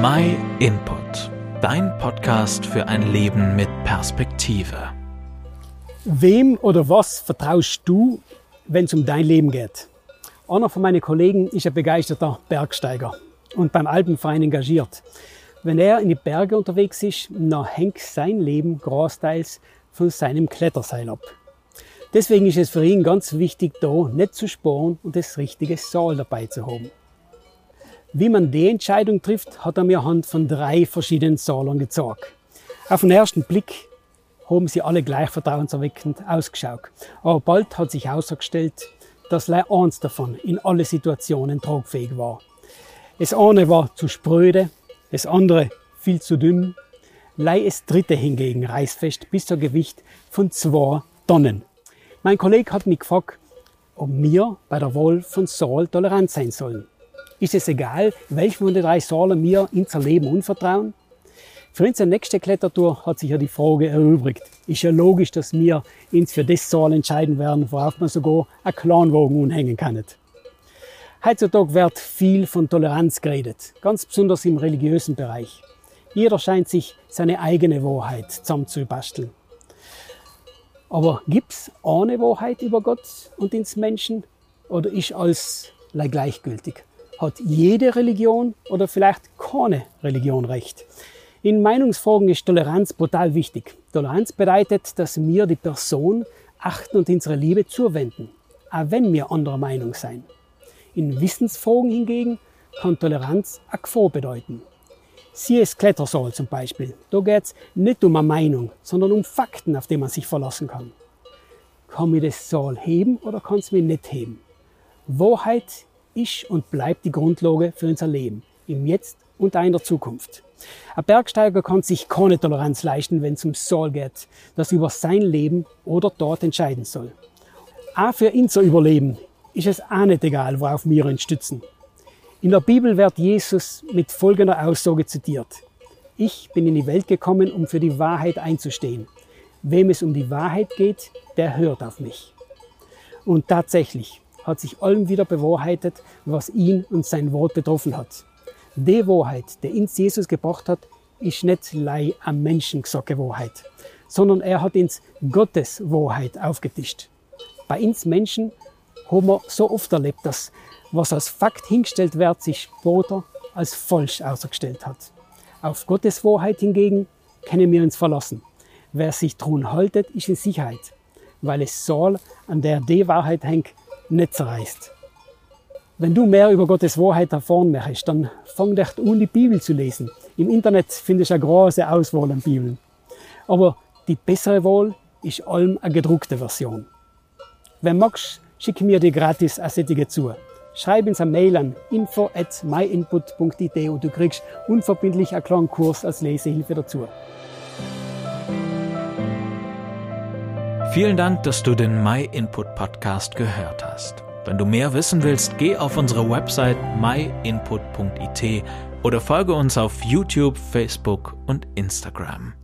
My Input, dein Podcast für ein Leben mit Perspektive. Wem oder was vertraust du, wenn es um dein Leben geht? Einer von meinen Kollegen ist ein begeisterter Bergsteiger und beim Alpenverein engagiert. Wenn er in die Berge unterwegs ist, dann hängt sein Leben großteils von seinem Kletterseil ab. Deswegen ist es für ihn ganz wichtig, da nicht zu sparen und das richtige Seil dabei zu haben. Wie man die Entscheidung trifft, hat er mir Hand von drei verschiedenen Säulen gezeigt. Auf den ersten Blick haben sie alle gleich vertrauenserweckend ausgeschaut. Aber bald hat sich herausgestellt, dass leider eins davon in alle Situationen tragfähig war. Das eine war zu spröde, das andere viel zu dünn. Lei es dritte hingegen reißfest bis zum Gewicht von zwei Tonnen. Mein Kollege hat mich gefragt, ob wir bei der Wahl von Saal tolerant sein sollen. Ist es egal, welchem von den drei Säulen wir unser Leben unvertrauen? Für unsere nächste Klettertour hat sich ja die Frage erübrigt. Ist ja logisch, dass wir uns für das Saal entscheiden werden, worauf man sogar einen Kleinwagen unhängen kann. Heutzutage wird viel von Toleranz geredet, ganz besonders im religiösen Bereich. Jeder scheint sich seine eigene Wahrheit zusammenzubasteln. Aber gibt's eine Wahrheit über Gott und ins Menschen oder ist alles gleichgültig? Hat jede Religion oder vielleicht keine Religion recht? In Meinungsfragen ist Toleranz brutal wichtig. Toleranz bedeutet, dass wir die Person achten und unsere Liebe zuwenden, auch wenn wir anderer Meinung sein. In Wissensfragen hingegen kann Toleranz eine Gefahr bedeuten. Das Klettersaal zum Beispiel. Da geht es nicht um eine Meinung, sondern um Fakten, auf die man sich verlassen kann. Kann mir das Saal heben oder kann es mir nicht heben? Wahrheit ist und bleibt die Grundlage für unser Leben, im Jetzt und auch in der Zukunft. Ein Bergsteiger kann sich keine Toleranz leisten, wenn es um Saal geht, das über sein Leben oder dort entscheiden soll. Auch für ihn zu überleben ist es auch nicht egal, worauf wir uns stützen. In der Bibel wird Jesus mit folgender Aussage zitiert. Ich bin in die Welt gekommen, um für die Wahrheit einzustehen. Wem es um die Wahrheit geht, der hört auf mich. Und tatsächlich hat sich allem wieder bewahrheitet, was ihn und sein Wort betroffen hat. Die Wahrheit, die uns Jesus gebracht hat, ist nicht lei am Menschen gesagte Wahrheit, sondern er hat uns Gottes Wahrheit aufgetischt. Bei uns Menschen haben wir so oft erlebt, dass was als Fakt hingestellt wird, sich später als falsch ausgestellt hat. Auf Gottes Wahrheit hingegen können wir uns verlassen. Wer sich daran haltet, ist in Sicherheit, weil es soll, an der die Wahrheit hängt, nicht zerreißt. Wenn du mehr über Gottes Wahrheit erfahren möchtest, dann fang dich an, die Bibel zu lesen. Im Internet findest du eine große Auswahl an Bibeln. Aber die bessere Wahl ist allem eine gedruckte Version. Wenn magst, schick mir die gratis Assetige zu. Schreib uns eine Mail an info at myinput.it und du kriegst unverbindlich einen kleinen Kurs als Lesehilfe dazu. Vielen Dank, dass du den My Input Podcast gehört hast. Wenn du mehr wissen willst, geh auf unsere Website myinput.it oder folge uns auf YouTube, Facebook und Instagram.